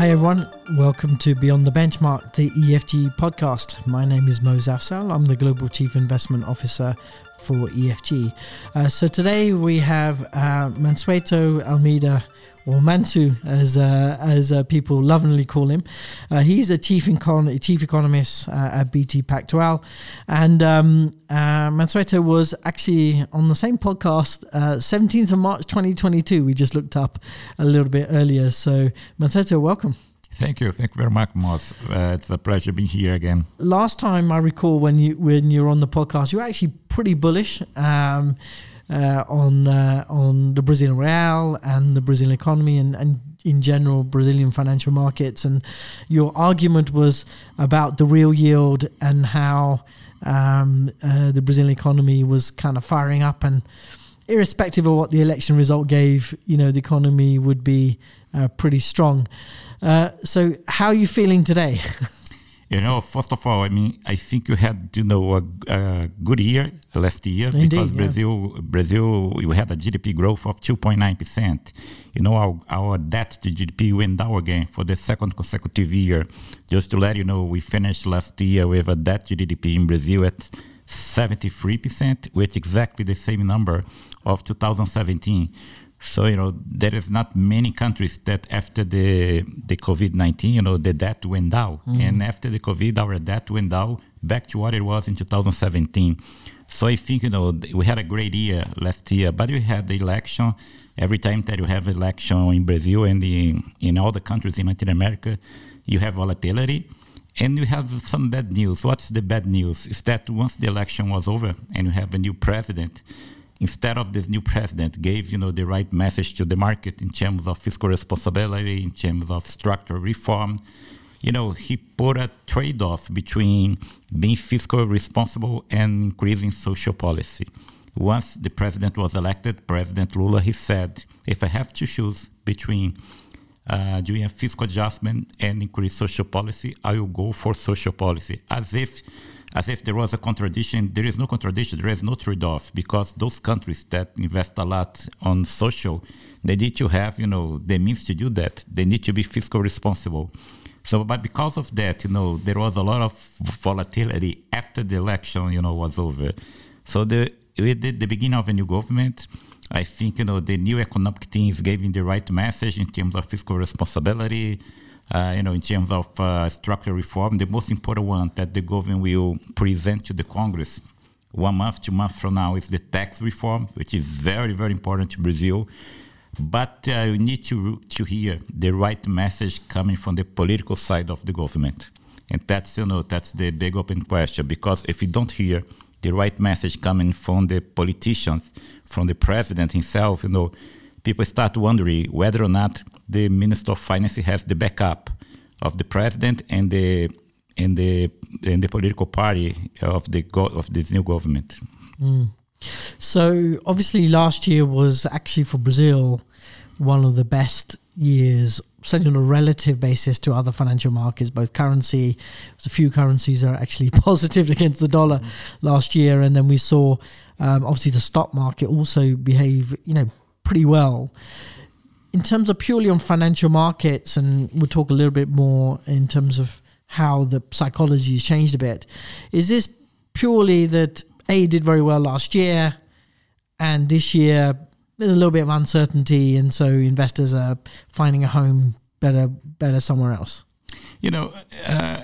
Hi, everyone. Welcome to Beyond the Benchmark, the EFG podcast. My name is Moz Afzal. I'm the Global Chief Investment Officer for EFG. Uh, so today we have uh, Mansueto Almeida or Mansu, as uh, as uh, people lovingly call him. Uh, he's a chief econ- chief economist uh, at BTG Pactual, and um, uh, Mansueto was actually on the same podcast, uh, seventeenth of March, twenty twenty two. We just looked up a little bit earlier. So Mansueto, welcome. Thank you, thank you very much, Moz. Uh, it's a pleasure being here again. Last time I recall when you when you were on the podcast, you were actually pretty bullish. Um, uh, on uh, on the Brazilian real and the Brazilian economy and, and in general Brazilian financial markets. And your argument was about the real yield and how um, uh, the Brazilian economy was kind of firing up and irrespective of what the election result gave, you know, the economy would be uh, pretty strong. Uh, so, how are you feeling today? You know, first of all, I mean, I think you had, you know, a, a good year last year Indeed, because yeah. Brazil, Brazil, we had a GDP growth of 2.9 percent. You know, our, our debt to GDP went down again for the second consecutive year. Just to let you know, we finished last year with a debt to GDP in Brazil at 73 percent, which exactly the same number of 2017. So you know there is not many countries that after the the COVID nineteen, you know, the debt went down, mm-hmm. and after the COVID, our debt went down back to what it was in 2017. So I think you know we had a great year last year, but we had the election. Every time that you have an election in Brazil and in in all the countries in Latin America, you have volatility. And you have some bad news. What's the bad news? Is that once the election was over and you have a new president, instead of this new president gave you know the right message to the market in terms of fiscal responsibility in terms of structural reform you know he put a trade-off between being fiscal responsible and increasing social policy once the president was elected president lula he said if i have to choose between uh, doing a fiscal adjustment and increase social policy, I will go for social policy. As if, as if there was a contradiction. There is no contradiction. There is no trade-off because those countries that invest a lot on social, they need to have, you know, the means to do that. They need to be fiscal responsible. So, but because of that, you know, there was a lot of volatility after the election, you know, was over. So the with the, the beginning of a new government, I think you know the new economic teams giving the right message in terms of fiscal responsibility, uh, you know, in terms of uh, structural reform. The most important one that the government will present to the Congress one month, two months from now is the tax reform, which is very, very important to Brazil. But uh, you need to to hear the right message coming from the political side of the government, and that's you know that's the big open question. Because if you don't hear the right message coming from the politicians, from the president himself, you know, people start wondering whether or not the minister of finance has the backup of the president and the and the and the political party of the go- of this new government. So obviously, last year was actually for Brazil one of the best years, certainly on a relative basis to other financial markets. Both currency, a few currencies are actually positive against the dollar last year, and then we saw um, obviously the stock market also behave, you know, pretty well. In terms of purely on financial markets, and we'll talk a little bit more in terms of how the psychology has changed a bit. Is this purely that A did very well last year, and this year there's a little bit of uncertainty, and so investors are finding a home better better somewhere else? You know, uh,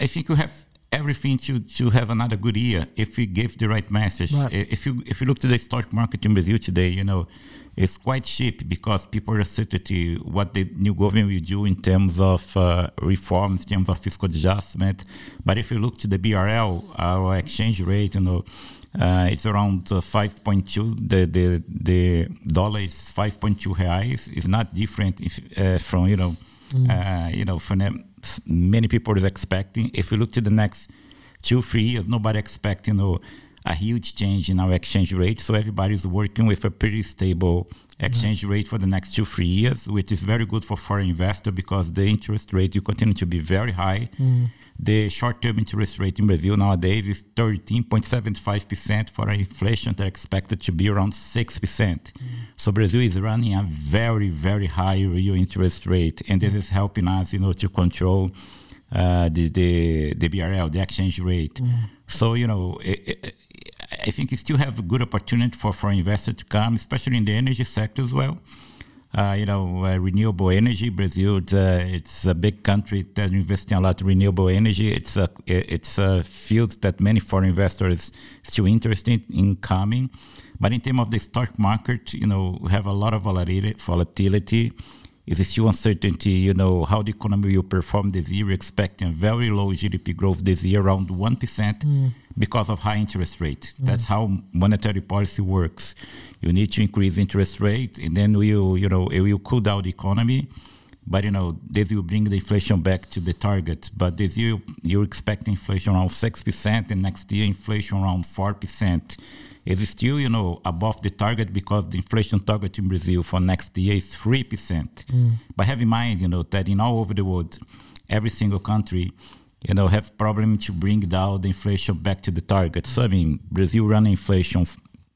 I think you have everything to, to have another good year if we give the right message. Right. If you if you look to the stock market in Brazil today, you know, it's quite cheap because people are to what the new government will do in terms of uh, reforms, in terms of fiscal adjustment. But if you look to the BRL, our exchange rate, you know, uh, it's around uh, 5.2. The, the the dollar is 5.2 reais. It's not different if, uh, from you know, uh, you know, from many people is expecting. If you look to the next two three years, nobody expect you know a huge change in our exchange rate. So everybody's working with a pretty stable exchange mm. rate for the next two, three years, which is very good for foreign investor because the interest rate will continue to be very high. Mm. The short-term interest rate in Brazil nowadays is 13.75% for an inflation that expected to be around 6%. Mm. So Brazil is running a very, very high real interest rate, and this is helping us, you know, to control uh, the, the the BRL, the exchange rate. Mm. So you know, it, it, I think you still have a good opportunity for foreign investors to come, especially in the energy sector as well. Uh, you know, uh, renewable energy. Brazil, it's, uh, it's, a big country that's investing a lot in renewable energy. It's a it's a field that many foreign investors still interested in coming. But in terms of the stock market, you know, we have a lot of volatility. volatility is still uncertainty, you know, how the economy will perform this year. We're expecting very low GDP growth this year, around 1% mm. because of high interest rate. Mm. That's how monetary policy works. You need to increase interest rate and then we'll, you know, it will cool down the economy. But, you know, this will bring the inflation back to the target. But this year, you're expecting inflation around 6% and next year inflation around 4% is still, you know, above the target because the inflation target in Brazil for next year is 3%. Mm. But have in mind, you know, that in all over the world, every single country, you know, have problem to bring down the inflation back to the target. So, I mean, Brazil running inflation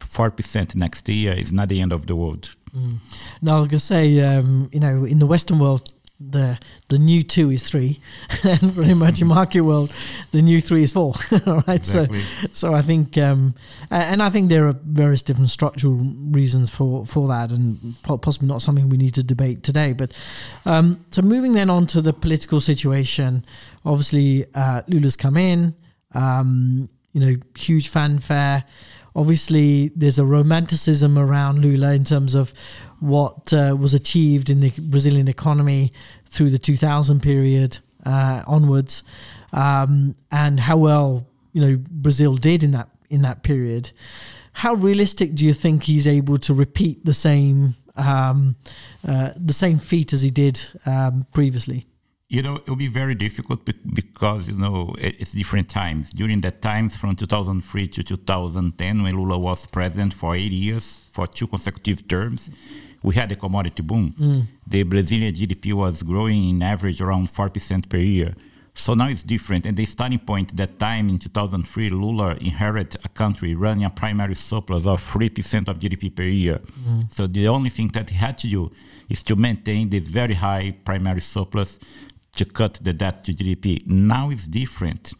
4% next year is not the end of the world. Mm. No, I was going to say, um, you know, in the Western world, the the new two is three, and for the emerging market world, the new three is four. right. Exactly. So so I think um, and I think there are various different structural reasons for for that, and possibly not something we need to debate today. But um, so moving then on to the political situation, obviously uh, Lula's come in. Um, you know, huge fanfare. Obviously, there's a romanticism around Lula in terms of what uh, was achieved in the Brazilian economy through the 2000 period uh, onwards, um, and how well you know Brazil did in that in that period. How realistic do you think he's able to repeat the same um, uh, the same feat as he did um, previously? You know, it'll be very difficult because, you know, it's different times. During that times from 2003 to 2010, when Lula was president for eight years, for two consecutive terms, we had a commodity boom. Mm. The Brazilian GDP was growing in average around 4% per year. So now it's different. And the starting point that time in 2003, Lula inherited a country running a primary surplus of 3% of GDP per year. Mm. So the only thing that he had to do is to maintain this very high primary surplus to cut the debt to GDP. Now it's different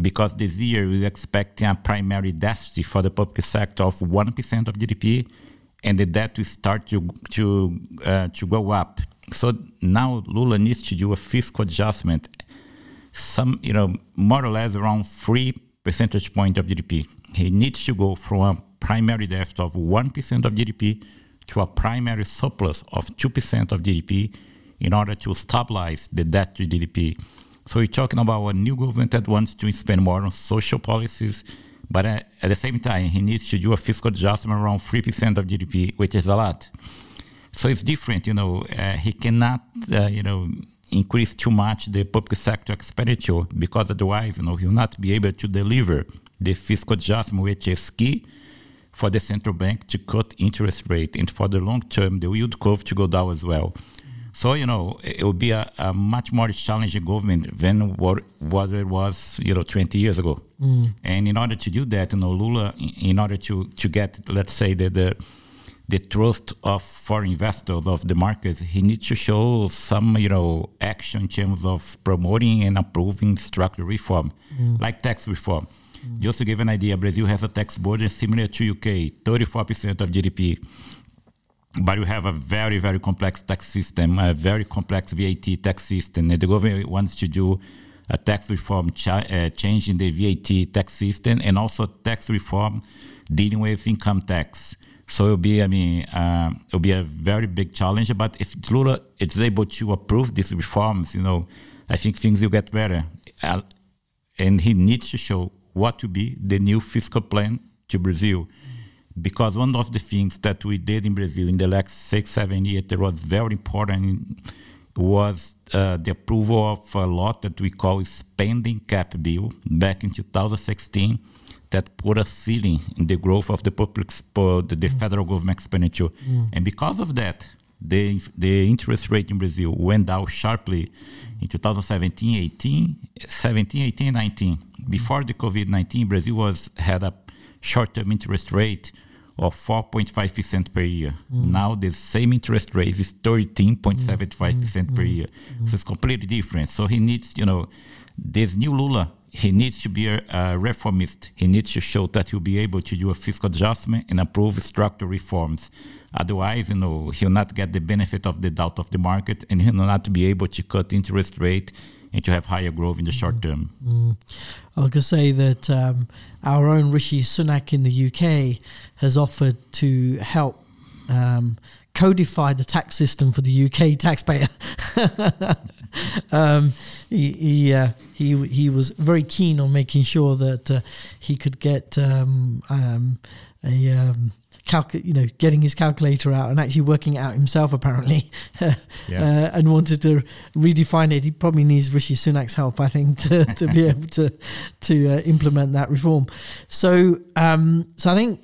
because this year we're expecting a primary deficit for the public sector of 1% of GDP and the debt will start to, to, uh, to go up. So now Lula needs to do a fiscal adjustment, some, you know, more or less around three percentage point of GDP. He needs to go from a primary deficit of 1% of GDP to a primary surplus of 2% of GDP in order to stabilize the debt to GDP. So we're talking about a new government that wants to spend more on social policies, but at, at the same time, he needs to do a fiscal adjustment around 3% of GDP, which is a lot. So it's different, you know, uh, he cannot, uh, you know, increase too much the public sector expenditure because otherwise, you know, he will not be able to deliver the fiscal adjustment, which is key for the central bank to cut interest rate and for the long term, the yield curve to go down as well. So you know, it would be a, a much more challenging government than what what it was, you know, 20 years ago. Mm. And in order to do that, you know, Lula, in order to to get, let's say, the the, the trust of foreign investors of the market, he needs to show some, you know, action in terms of promoting and approving structural reform, mm. like tax reform. Mm. Just to give an idea, Brazil has a tax burden similar to UK, 34% of GDP but you have a very, very complex tax system, a very complex VAT tax system. And the government wants to do a tax reform uh, change in the VAT tax system and also tax reform dealing with income tax. So it'll be, I mean, uh, it'll be a very big challenge. But if Lula is able to approve these reforms, you know, I think things will get better. Uh, and he needs to show what to be the new fiscal plan to Brazil because one of the things that we did in Brazil in the last six, seven years that was very important was uh, the approval of a law that we call spending cap bill back in 2016 that put a ceiling in the growth of the public, the, the federal government expenditure. Mm. And because of that, the, the interest rate in Brazil went down sharply in 2017, 18, 17, 18, 19. Before the COVID-19, Brazil was had a short-term interest rate of 4.5% per year. Mm. Now the same interest rate is 13.75% mm. per mm. year. So it's completely different. So he needs, you know, this new Lula, he needs to be a, a reformist. He needs to show that he'll be able to do a fiscal adjustment and approve structural reforms. Otherwise, you know, he'll not get the benefit of the doubt of the market and he'll not be able to cut interest rate and to have higher growth in the short term. Mm. I could say that um, our own Rishi Sunak in the UK has offered to help um, codify the tax system for the UK taxpayer. um, he he, uh, he he was very keen on making sure that uh, he could get um, um, a um, calc- you know, getting his calculator out and actually working it out himself apparently, yeah. uh, and wanted to redefine it. He probably needs Rishi Sunak's help, I think, to, to be able to to uh, implement that reform. So, um, so I think,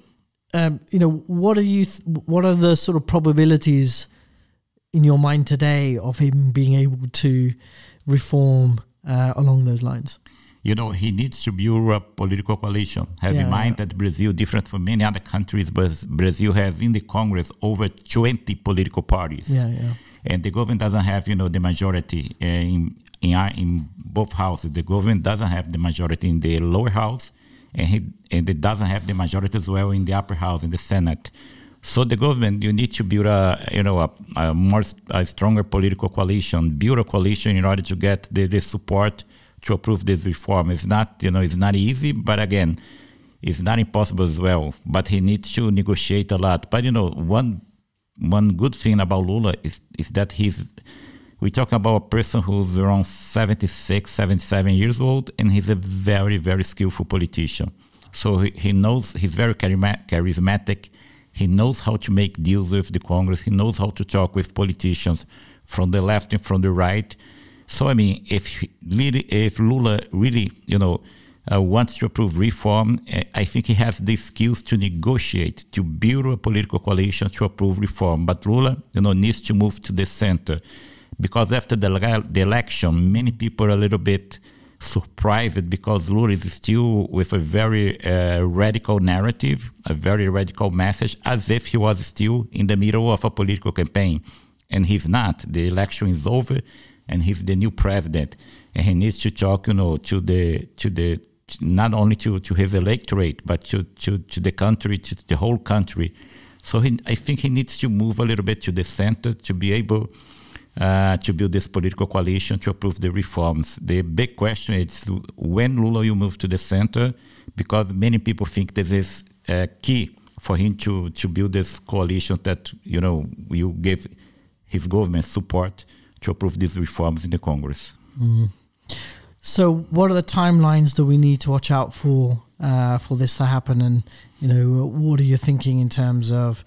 um, you know, what are you? Th- what are the sort of probabilities in your mind today of him being able to reform uh, along those lines? You know, he needs to build a political coalition. Have yeah, in mind yeah. that Brazil, different from many other countries, but Brazil has in the Congress over 20 political parties. Yeah, yeah. And the government doesn't have, you know, the majority uh, in, in, in both houses. The government doesn't have the majority in the lower house, and, he, and it doesn't have the majority as well in the upper house, in the Senate. So the government, you need to build a, you know, a, a more, a stronger political coalition, build a coalition in order to get the, the support to approve this reform. It's not, you know, it's not easy, but again, it's not impossible as well. But he needs to negotiate a lot. But you know, one one good thing about Lula is is that he's we're talking about a person who's around 76, 77 years old, and he's a very, very skillful politician. So he, he knows he's very charismatic. He knows how to make deals with the Congress. He knows how to talk with politicians from the left and from the right. So I mean, if if Lula really, you know, uh, wants to approve reform, uh, I think he has the skills to negotiate, to build a political coalition to approve reform. But Lula, you know, needs to move to the center, because after the, the election, many people are a little bit surprised because Lula is still with a very uh, radical narrative, a very radical message, as if he was still in the middle of a political campaign. And he's not. The election is over and he's the new president, and he needs to talk, you know, to the to the not only to, to his electorate, but to, to, to the country, to the whole country. So he, I think he needs to move a little bit to the center to be able uh, to build this political coalition to approve the reforms. The big question is when Lula will move to the center, because many people think this is uh, key for him to, to build this coalition that you know will give his government support to approve these reforms in the Congress. Mm. So, what are the timelines that we need to watch out for uh, for this to happen? And you know, what are you thinking in terms of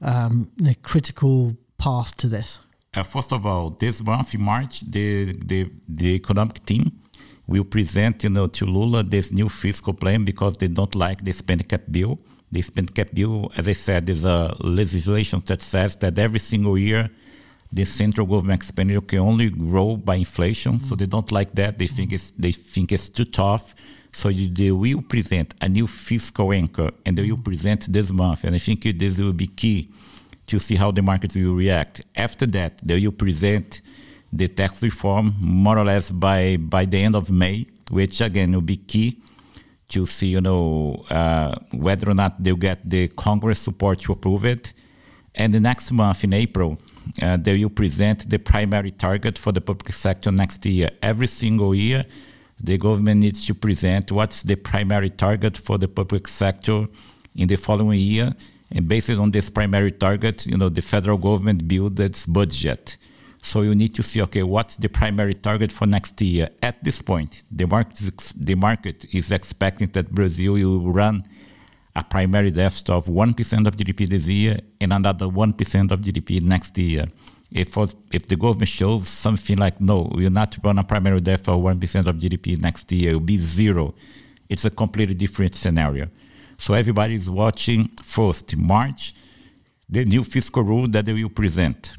um, the critical path to this? Uh, first of all, this month in March, the the the economic team will present, you know, to Lula this new fiscal plan because they don't like the spending cap bill. The spending cap bill, as I said, is a legislation that says that every single year the central government expenditure can only grow by inflation. Mm-hmm. So they don't like that. They think it's they think it's too tough. So they will present a new fiscal anchor, and they will present this month. And I think this will be key to see how the markets will react. After that, they will present the tax reform more or less by by the end of May, which again will be key to see, you know, uh, whether or not they'll get the Congress support to approve it. And the next month in April, uh, they will present the primary target for the public sector next year. Every single year, the government needs to present what's the primary target for the public sector in the following year. And based on this primary target, you know, the federal government builds its budget. So you need to see, okay, what's the primary target for next year? At this point, the market the market is expecting that Brazil will run a primary deficit of 1% of GDP this year and another 1% of GDP next year. If, if the government shows something like, no, we will not run a primary deficit of 1% of GDP next year, it will be zero. it's a completely different scenario. So everybody is watching first March, the new fiscal rule that they will present.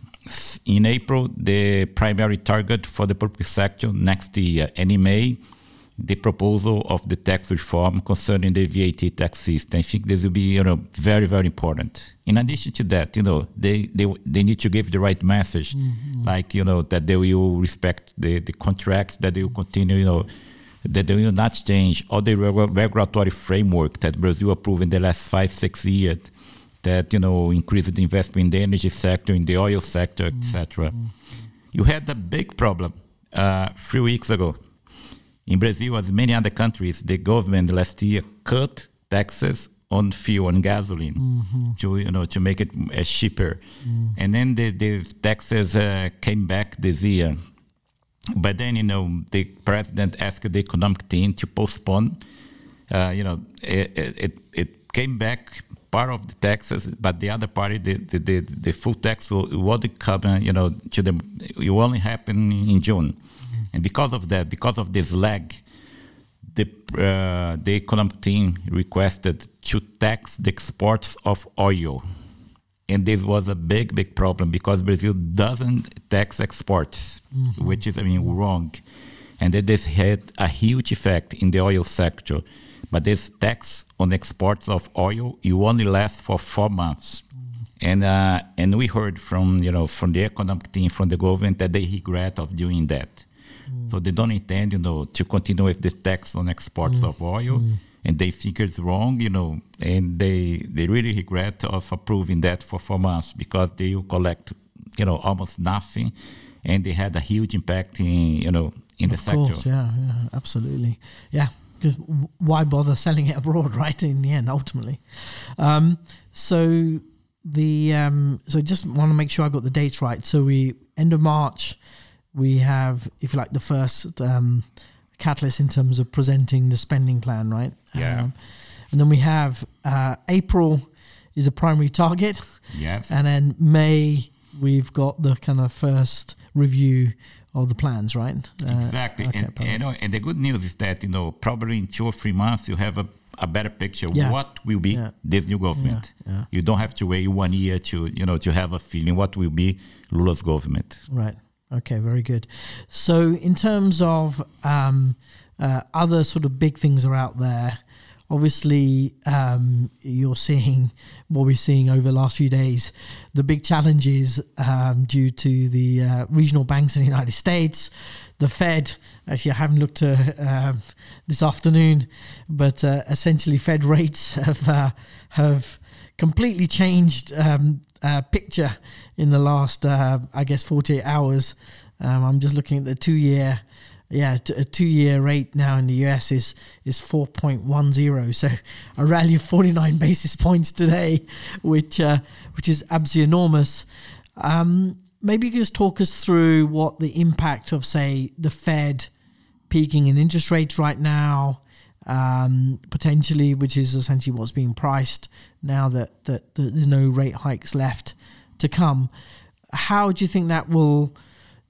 In April, the primary target for the public sector next year, and in May, the proposal of the tax reform concerning the VAT tax system. I think this will be you know very very important. In addition to that, you know they they, they need to give the right message, mm-hmm. like you know that they will respect the, the contracts, that they will continue you know that they will not change all the regulatory framework that Brazil approved in the last five six years. That you know increased the investment in the energy sector, in the oil sector, mm-hmm. etc. You had a big problem uh, three weeks ago in Brazil, as many other countries, the government last year cut taxes on fuel and gasoline mm-hmm. to you know to make it uh, cheaper, mm. and then the, the taxes uh, came back this year. But then you know the president asked the economic team to postpone. Uh, you know it, it it came back part of the taxes, but the other part, the the, the, the full tax will, will come. You know to the it will only happen in June. And because of that, because of this lag, the, uh, the economic team requested to tax the exports of oil. And this was a big, big problem because Brazil doesn't tax exports, mm-hmm. which is, I mean, wrong. And that this had a huge effect in the oil sector. But this tax on exports of oil, it only lasts for four months. Mm-hmm. And uh, and we heard from you know from the economic team from the government that they regret of doing that. Mm. So they don't intend, you know, to continue with the tax on exports mm. of oil, mm. and they think it's wrong, you know, and they they really regret of approving that for four months because they will collect, you know, almost nothing, and they had a huge impact in, you know, in of the sector. Course, yeah, yeah, absolutely, yeah. Because why bother selling it abroad, right? In the end, ultimately, um, so the um, so just want to make sure I got the dates right. So we end of March we have, if you like, the first um, catalyst in terms of presenting the spending plan, right? Yeah. Um, and then we have uh, April is a primary target. Yes. And then May, we've got the kind of first review of the plans, right? Uh, exactly. Okay, and, you know, and the good news is that, you know, probably in two or three months, you have a, a better picture yeah. what will be yeah. this new government. Yeah. You don't have to wait one year to, you know, to have a feeling what will be Lula's government. Right. Okay, very good. So, in terms of um, uh, other sort of big things are out there, obviously um, you're seeing what we're seeing over the last few days. The big challenges um, due to the uh, regional banks in the United States, the Fed. Actually, I haven't looked at uh, this afternoon, but uh, essentially, Fed rates have uh, have completely changed um, uh, picture in the last, uh, I guess, 48 hours. Um, I'm just looking at the two year. Yeah, t- a two-year rate now in the US is is 4.10. So a rally of 49 basis points today, which uh, which is absolutely enormous. Um, maybe you could just talk us through what the impact of, say, the Fed peaking in interest rates right now, um, potentially, which is essentially what's being priced now that, that, that, there's no rate hikes left to come. How do you think that will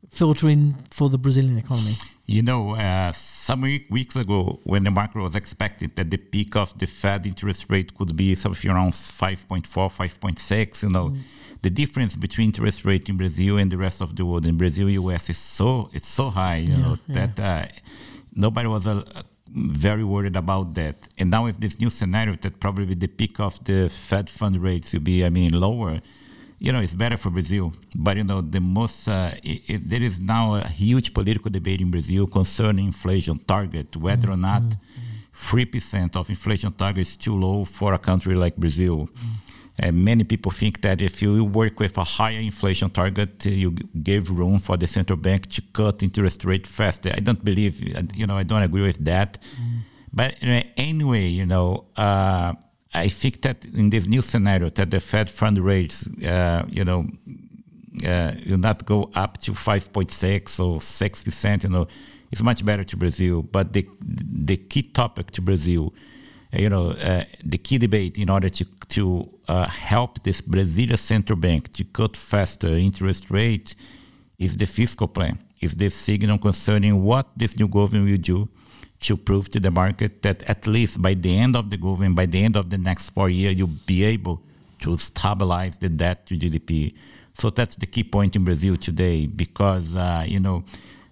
filter in for the Brazilian economy? You know, uh, some week, weeks ago, when the market was expecting that the peak of the Fed interest rate could be something around 5.4, 5.6, you know, mm. the difference between interest rate in Brazil and the rest of the world in Brazil, US is so it's so high, you yeah, know, yeah. that uh, nobody was uh, very worried about that. And now with this new scenario, that probably the peak of the Fed fund rates will be, I mean, lower. You know, it's better for Brazil. But you know, the most uh, it, it, there is now a huge political debate in Brazil concerning inflation target, whether mm-hmm. or not three percent of inflation target is too low for a country like Brazil. Mm-hmm. And many people think that if you work with a higher inflation target, uh, you give room for the central bank to cut interest rate faster. I don't believe, uh, you know, I don't agree with that. Mm. But anyway, you know, uh, I think that in this new scenario, that the Fed fund rates, uh, you know, uh, will not go up to 5.6 or 6 percent. You know, it's much better to Brazil. But the the key topic to Brazil you know, uh, the key debate in order to to uh, help this Brazilian central bank to cut faster interest rate is the fiscal plan. Is the signal concerning what this new government will do to prove to the market that at least by the end of the government, by the end of the next four years, you'll be able to stabilize the debt to GDP. So that's the key point in Brazil today, because uh, you know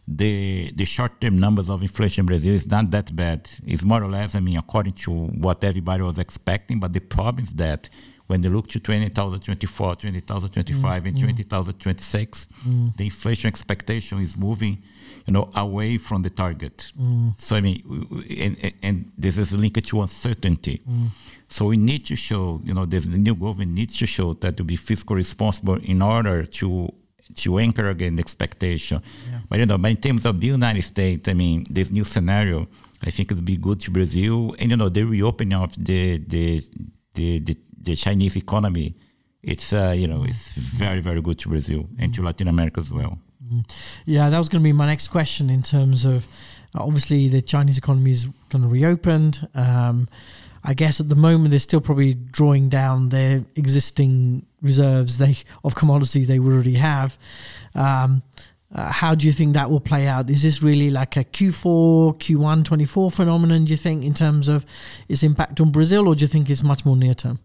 the the short term numbers of inflation in Brazil is not that bad. It's more or less, I mean, according to what everybody was expecting. But the problem is that when they look to 2024, 2025, mm, and mm. 2026, mm. the inflation expectation is moving, you know, away from the target. Mm. So I mean, and, and this is linked to uncertainty. Mm. So we need to show, you know, the new government needs to show that to be fiscal responsible in order to to anchor again the expectation. Yeah. But you know, but in terms of the United States, I mean, this new scenario, I think it'd be good to Brazil, and you know, the reopening of the the the, the, the Chinese economy, it's uh, you know, it's very very good to Brazil and to Latin America as well. Mm-hmm. Yeah, that was going to be my next question in terms of obviously the Chinese economy is going to reopen. Um, I guess at the moment they're still probably drawing down their existing reserves they of commodities they already have. Um, uh, how do you think that will play out? Is this really like a Q4, Q1, 24 phenomenon, do you think, in terms of its impact on Brazil, or do you think it's much more near term?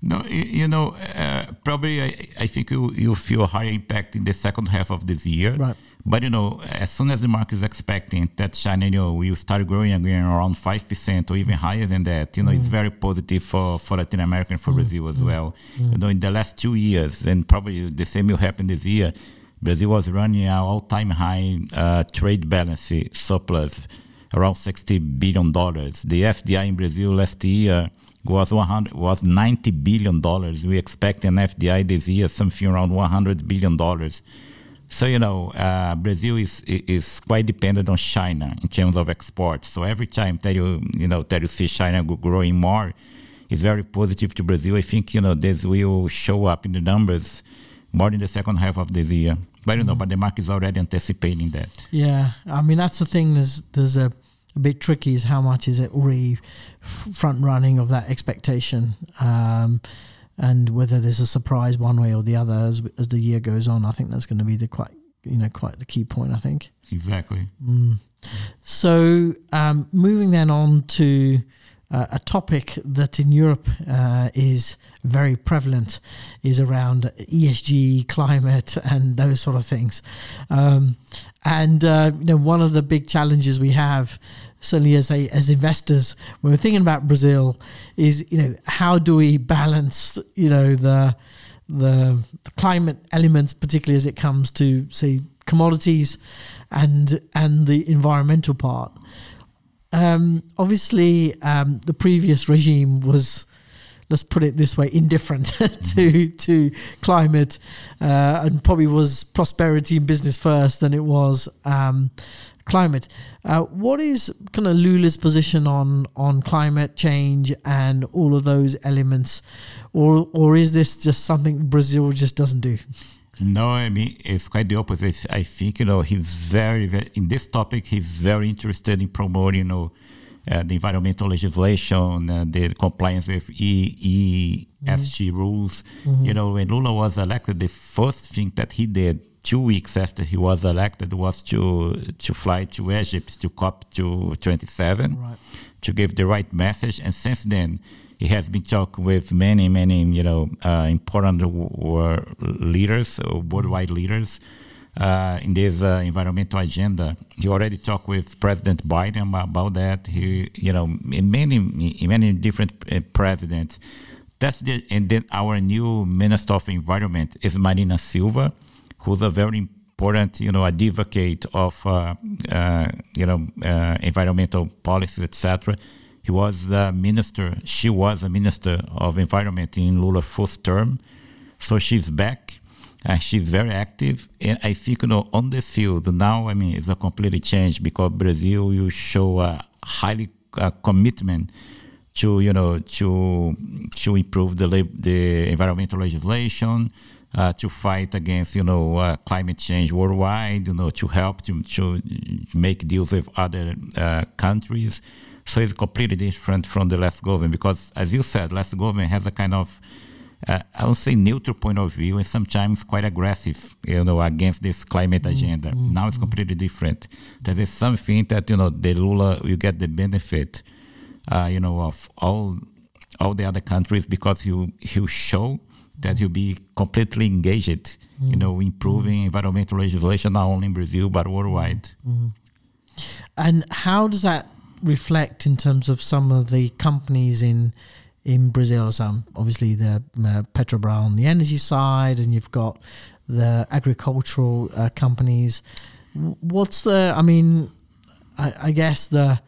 No, you know, uh, probably I, I think you, you feel a higher impact in the second half of this year. Right. But you know, as soon as the market is expecting that China you know, will start growing again around five percent or even higher than that, you know, mm. it's very positive for, for Latin America and for mm. Brazil as mm. well. Mm. You know, in the last two years, and probably the same will happen this year, Brazil was running an all-time high uh, trade balance surplus, around sixty billion dollars. The FDI in Brazil last year was 100 was 90 billion dollars. We expect an FDI this year something around 100 billion dollars. So you know, uh, Brazil is is quite dependent on China in terms of exports. So every time that you you know that you see China growing more, it's very positive to Brazil. I think you know this will show up in the numbers more in the second half of this year. But you know, mm. but the market is already anticipating that. Yeah, I mean that's the thing. There's there's a a bit tricky is how much is it already front running of that expectation. Um, and whether there's a surprise one way or the other as, as the year goes on. I think that's going to be the quite you know quite the key point. I think exactly. Mm. So um, moving then on to uh, a topic that in Europe uh, is very prevalent is around ESG, climate, and those sort of things. Um, and uh, you know, one of the big challenges we have certainly as a as investors when we're thinking about Brazil is you know how do we balance you know the the, the climate elements particularly as it comes to say commodities and and the environmental part? Um, obviously um, the previous regime was let's put it this way indifferent to to climate uh, and probably was prosperity and business first than it was um, climate. Uh, what is kind of Lula's position on on climate change and all of those elements, or or is this just something Brazil just doesn't do? No, I mean it's quite the opposite. I think you know he's very, very in this topic. He's very interested in promoting you know uh, the environmental legislation, uh, the compliance with EESG mm-hmm. rules. Mm-hmm. You know, when Lula was elected, the first thing that he did two weeks after he was elected was to to fly to Egypt to COP to 27 right. to give the right message. And since then, he has been talking with many, many, you know, uh, important leaders, uh, worldwide leaders. Uh, in this uh, environmental agenda, he already talked with President Biden about that. He, you know, many, many different uh, presidents. That's the, and then our new Minister of Environment is Marina Silva who's a very important, you know, advocate of, uh, uh, you know, uh, environmental policy, etc. He was the minister. She was a minister of environment in Lula's first term, so she's back. Uh, she's very active, and I think you know on this field now. I mean, it's a completely change because Brazil you show a highly uh, commitment to you know to to improve the the environmental legislation, uh, to fight against you know uh, climate change worldwide, you know, to help to, to make deals with other uh, countries. So it's completely different from the last government because, as you said, last government has a kind of uh, I would say neutral point of view and sometimes quite aggressive, you know, against this climate mm-hmm. agenda. Mm-hmm. Now it's completely different. There is something that you know the Lula you get the benefit, uh, you know, of all all the other countries because he he'll show that he'll be completely engaged, mm-hmm. you know, improving mm-hmm. environmental legislation not only in Brazil but worldwide. Mm-hmm. And how does that reflect in terms of some of the companies in in Brazil. So obviously the uh, Petrobras on the energy side, and you've got the agricultural uh, companies. What's the? I mean, I, I guess the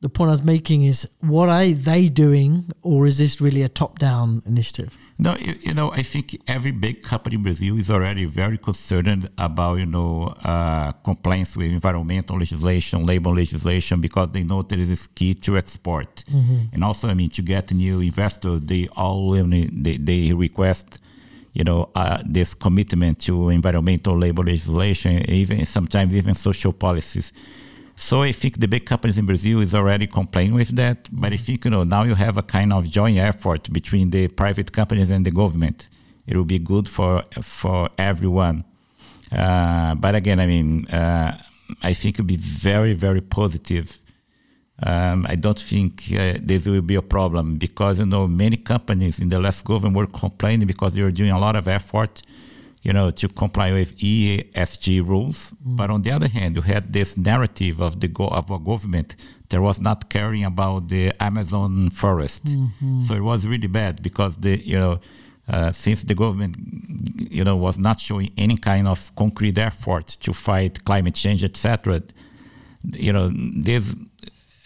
the point I was making is what are they doing, or is this really a top down initiative? No, you, you, know, I think every big company in Brazil is already very concerned about, you know, uh, compliance with environmental legislation, labor legislation, because they know that it is key to export. Mm-hmm. And also, I mean, to get new investors, they all they, they request, you know, uh, this commitment to environmental labor legislation, even sometimes even social policies. So I think the big companies in Brazil is already complying with that. But I think you know now you have a kind of joint effort between the private companies and the government. It will be good for for everyone. Uh, but again, I mean, uh, I think it will be very very positive. Um, I don't think uh, this will be a problem because you know many companies in the last government were complaining because they were doing a lot of effort you know, to comply with ESG rules. Mm. But on the other hand, you had this narrative of the go- of a government that was not caring about the Amazon forest. Mm-hmm. So it was really bad because the you know. Uh, since the government, you know, was not showing any kind of concrete effort to fight climate change, etc., you know, this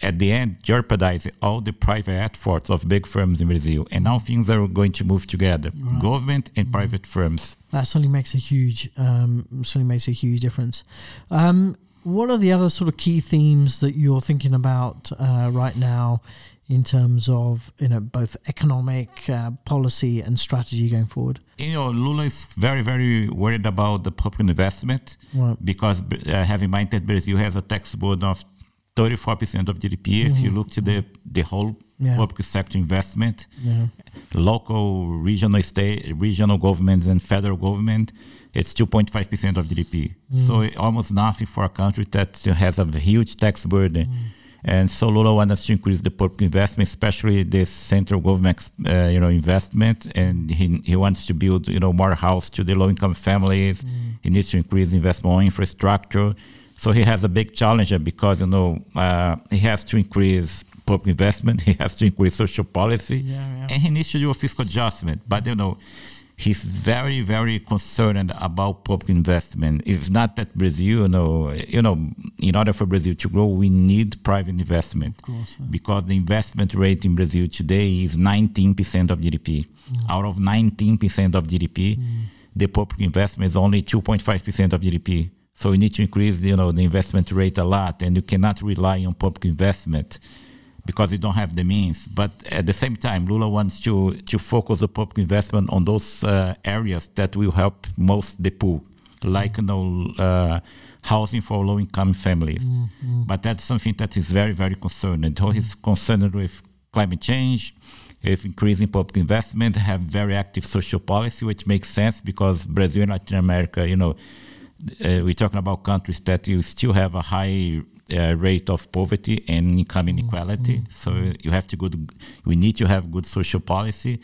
at the end jeopardize all the private efforts of big firms in Brazil. And now things are going to move together, right. government and mm-hmm. private firms. That certainly makes a huge, um, certainly makes a huge difference. Um, what are the other sort of key themes that you're thinking about uh, right now in terms of you know both economic uh, policy and strategy going forward? You know, Lula is very very worried about the public investment right. because uh, have in mind that Brazil has a tax burden of 34% of GDP. Mm-hmm. If you mm-hmm. look to the the whole yeah. public sector investment, yeah. Local, regional, state, regional governments, and federal government, it's 2.5% of GDP. Mm. So almost nothing for a country that has a huge tax burden. Mm. And so Lula wants to increase the public investment, especially the central government, uh, you know, investment. And he, he wants to build, you know, more house to the low-income families. Mm. He needs to increase investment on infrastructure so he has a big challenge because you know uh, he has to increase public investment, he has to increase social policy, yeah, yeah. and he needs to do a fiscal adjustment. But you know, he's very very concerned about public investment. It's not that Brazil, you know, you know, in order for Brazil to grow, we need private investment course, yeah. because the investment rate in Brazil today is 19% of GDP. Mm. Out of 19% of GDP, mm. the public investment is only 2.5% of GDP. So you need to increase, you know, the investment rate a lot, and you cannot rely on public investment because you don't have the means. But at the same time, Lula wants to to focus the public investment on those uh, areas that will help most the poor, like you know, uh, housing for low-income families. Mm-hmm. But that's something that is very, very concerned. He's concerned with climate change, with increasing public investment, have very active social policy, which makes sense because Brazil and Latin America, you know uh, we're talking about countries that you still have a high uh, rate of poverty and income inequality. Mm-hmm. So you have to good. We need to have good social policy,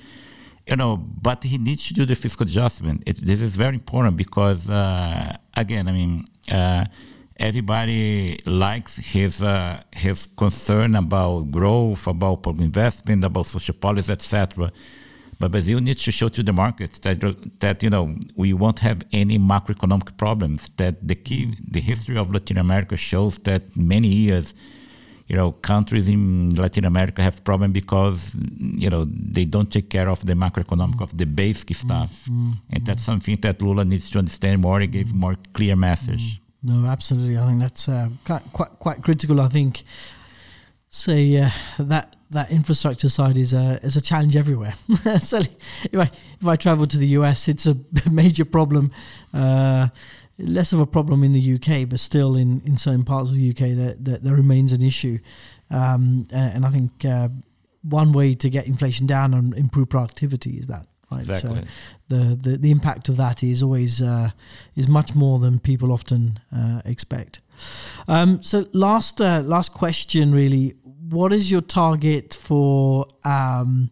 you know. But he needs to do the fiscal adjustment. It, this is very important because, uh, again, I mean, uh, everybody likes his uh, his concern about growth, about public investment, about social policy, etc. But Brazil needs to show to the market that that you know we won't have any macroeconomic problems. That the key, the history of Latin America shows that many years, you know, countries in Latin America have problem because you know they don't take care of the macroeconomic of the basic stuff, mm-hmm. and that's something that Lula needs to understand more. and gave more clear message. No, absolutely. I think that's uh, quite, quite quite critical. I think say uh, that that infrastructure side is a is a challenge everywhere. so if I if I travel to the US, it's a major problem. Uh, less of a problem in the UK, but still in, in certain parts of the UK that, that there remains an issue. Um, and I think uh, one way to get inflation down and improve productivity is that right? Exactly. So the, the the impact of that is always uh, is much more than people often uh, expect. Um, so last uh, last question, really, what is your target for um,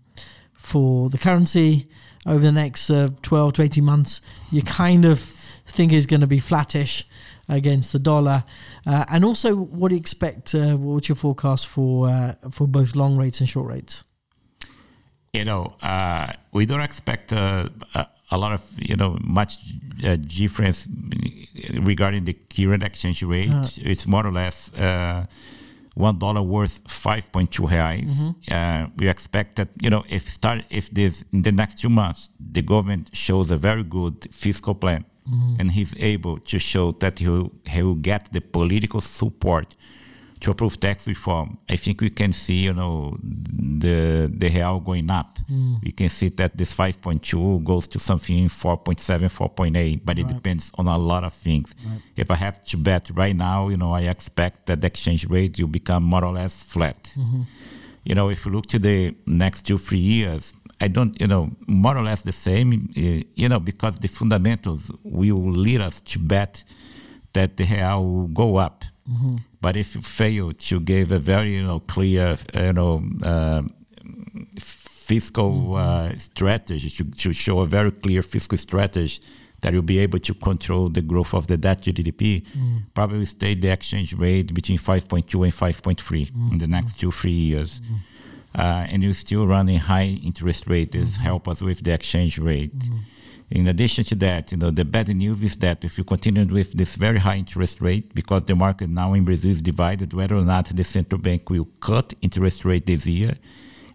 for the currency over the next uh, twelve to eighteen months? You kind of think is going to be flattish against the dollar, uh, and also what do you expect? Uh, what's your forecast for uh, for both long rates and short rates? You know, uh, we don't expect uh, a, a lot of you know much uh, difference regarding the current exchange rate. It's more or less one dollar worth five point two reais. Uh, we expect that you know if start if this in the next two months the government shows a very good fiscal plan and he's able to show that he will, he will get the political support to approve tax reform. I think we can see you know the the real going up. Hmm. We can see that this 5.2 goes to something 4.7, 4.8, but it depends on a lot of things. If I have to bet right now, you know, I expect that the exchange rate will become more or less flat. Mm-hmm. You know, if you look to the next two, three years, I don't, you know, more or less the same, uh, you know, because the fundamentals will lead us to bet that the real will go up. Mm-hmm. But if you fail to give a very, you know, clear, you know, uh, fiscal uh, strategy, to, to show a very clear fiscal strategy that you'll be able to control the growth of the debt to GDP, probably stay the exchange rate between 5.2 and 5.3 in the next two, three years. Uh, and you still running high interest rates help us with the exchange rate. In addition to that, you know, the bad news is that if you continue with this very high interest rate, because the market now in Brazil is divided whether or not the central bank will cut interest rate this year,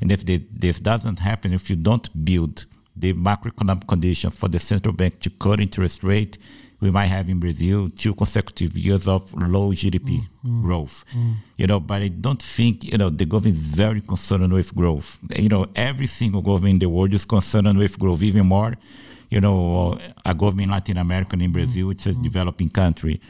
and if the, this doesn't happen, if you don't build the macroeconomic conditions for the central bank to cut interest rate, we might have in Brazil two consecutive years of low GDP mm, mm, growth. Mm. You know, but I don't think you know the government is very concerned with growth. You know, every single government in the world is concerned with growth, even more. You know, a government in Latin America and in Brazil, it's a developing country.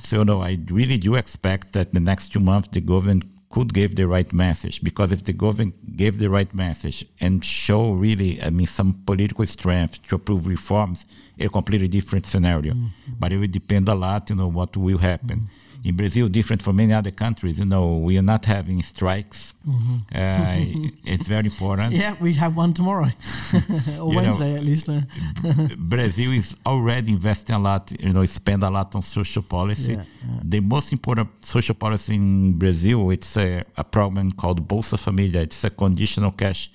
So, know, I really do expect that the next two months the government could give the right message because if the government gave the right message and show really, I mean, some political strength to approve reforms, a completely different scenario. Mm-hmm. But it will depend a lot, you know, what will happen. In Brazil, different from many other countries, you know, we are not having strikes. Uh, it's very important. Yeah, we have one tomorrow, or You know, Wednesday at least. uh. Brazil is already investing a lot, you know, spend a lot on social policy. Yeah, The most important social policy in Brazil, it's a, a program called Bolsa Família. It's a conditional cash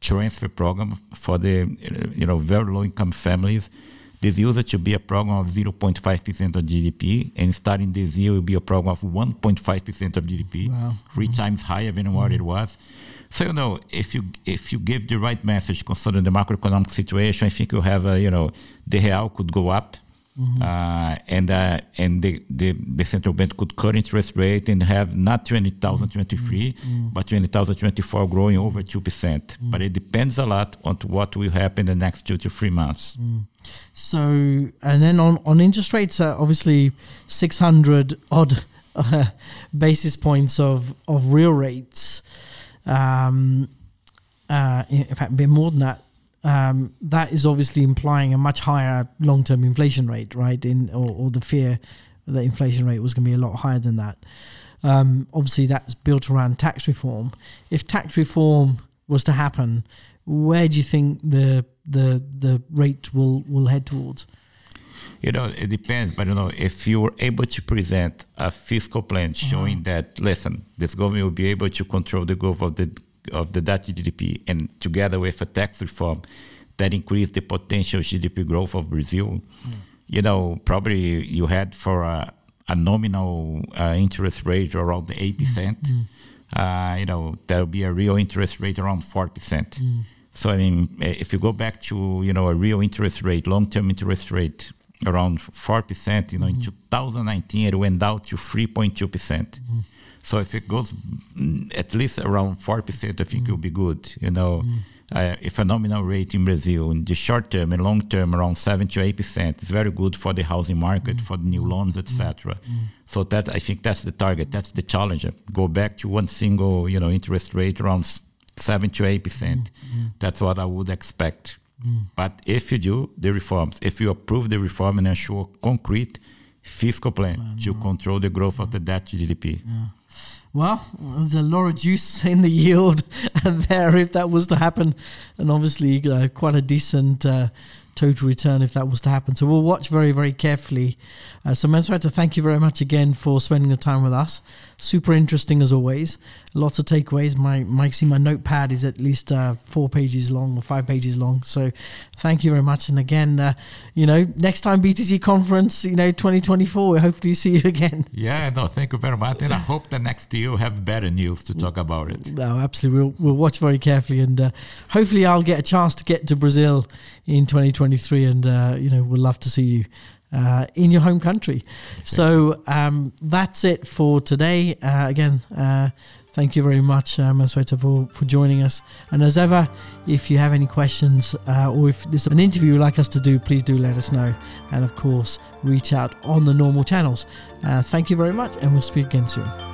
transfer program for the, you know, very low income families. This used to be a program of 0.5% of GDP, and starting this year it will be a program of 1.5% of GDP, Wow. 3 mm-hmm. times higher than what it was. So you know, if you if you give the right message concerning the macroeconomic situation, I think you have a you know the real could go up, uh, and uh, and the, the the central bank could cut interest rate and have not 2023, but 2024 growing over two percent. But it depends a lot on what will happen the next two to three months. So, and then on, on interest rates, uh, obviously 600 odd uh, basis points of, of real rates. Um, uh, in, in fact, a bit more than that. Um, that is obviously implying a much higher long term inflation rate, right? In or, or the fear that inflation rate was going to be a lot higher than that. Um, obviously, that's built around tax reform. If tax reform was to happen, where do you think the the the rate will will head towards? You know, it depends, but you know, if you were able to present a fiscal plan showing that, listen, this government will be able to control the growth of the of the to GDP, and together with a tax reform that increased the potential GDP growth of Brazil, you know, probably you had for a, a nominal uh, interest rate around eight percent. Uh, you know, there will be a real interest rate around four percent. So I mean, eh, if you go back to you know a real interest rate, long-term interest rate around four percent, you know, in 2019 it went down to 3.2 percent. So if it goes mm, at least around four percent, I think it will be good. You know, mm. uh, a nominal rate in Brazil in the short term and long term around seven to eight percent, it's very good for the housing market, mm. for the new loans, etc. Mm. So that I think that's the target, that's the challenge. Go back to one single, you know, interest rate around seven to eight percent. That's what I would expect. But if you do the reforms, if you approve the reform and ensure concrete fiscal plan to control the growth of the debt to GDP. Well, there's a lot of juice in the yield there if that was to happen, and obviously uh, quite a decent uh, total return if that was to happen. So we'll watch very, very carefully. Uh, so, Mansueto, thank you very much again for spending the time with us. Super interesting as always. Lots of takeaways. My, my see my notepad is at least uh, four pages long or five pages long. So, thank you very much. And again, uh, you know, next time BTG conference, you know, 2024, we hopefully see you again. Yeah, no, thank you very much. And I hope the next year we'll have better news to talk about it. No, absolutely. We'll, we'll watch very carefully, and uh, hopefully, I'll get a chance to get to Brazil in 2023, and uh, you know, we'd love to see you. Uh, in your home country. So um, that's it for today. Uh, again, uh, thank you very much, uh, Mansueto, for, for joining us. And as ever, if you have any questions uh, or if there's an interview you'd like us to do, please do let us know. And of course, reach out on the normal channels. Uh, thank you very much, and we'll speak again soon.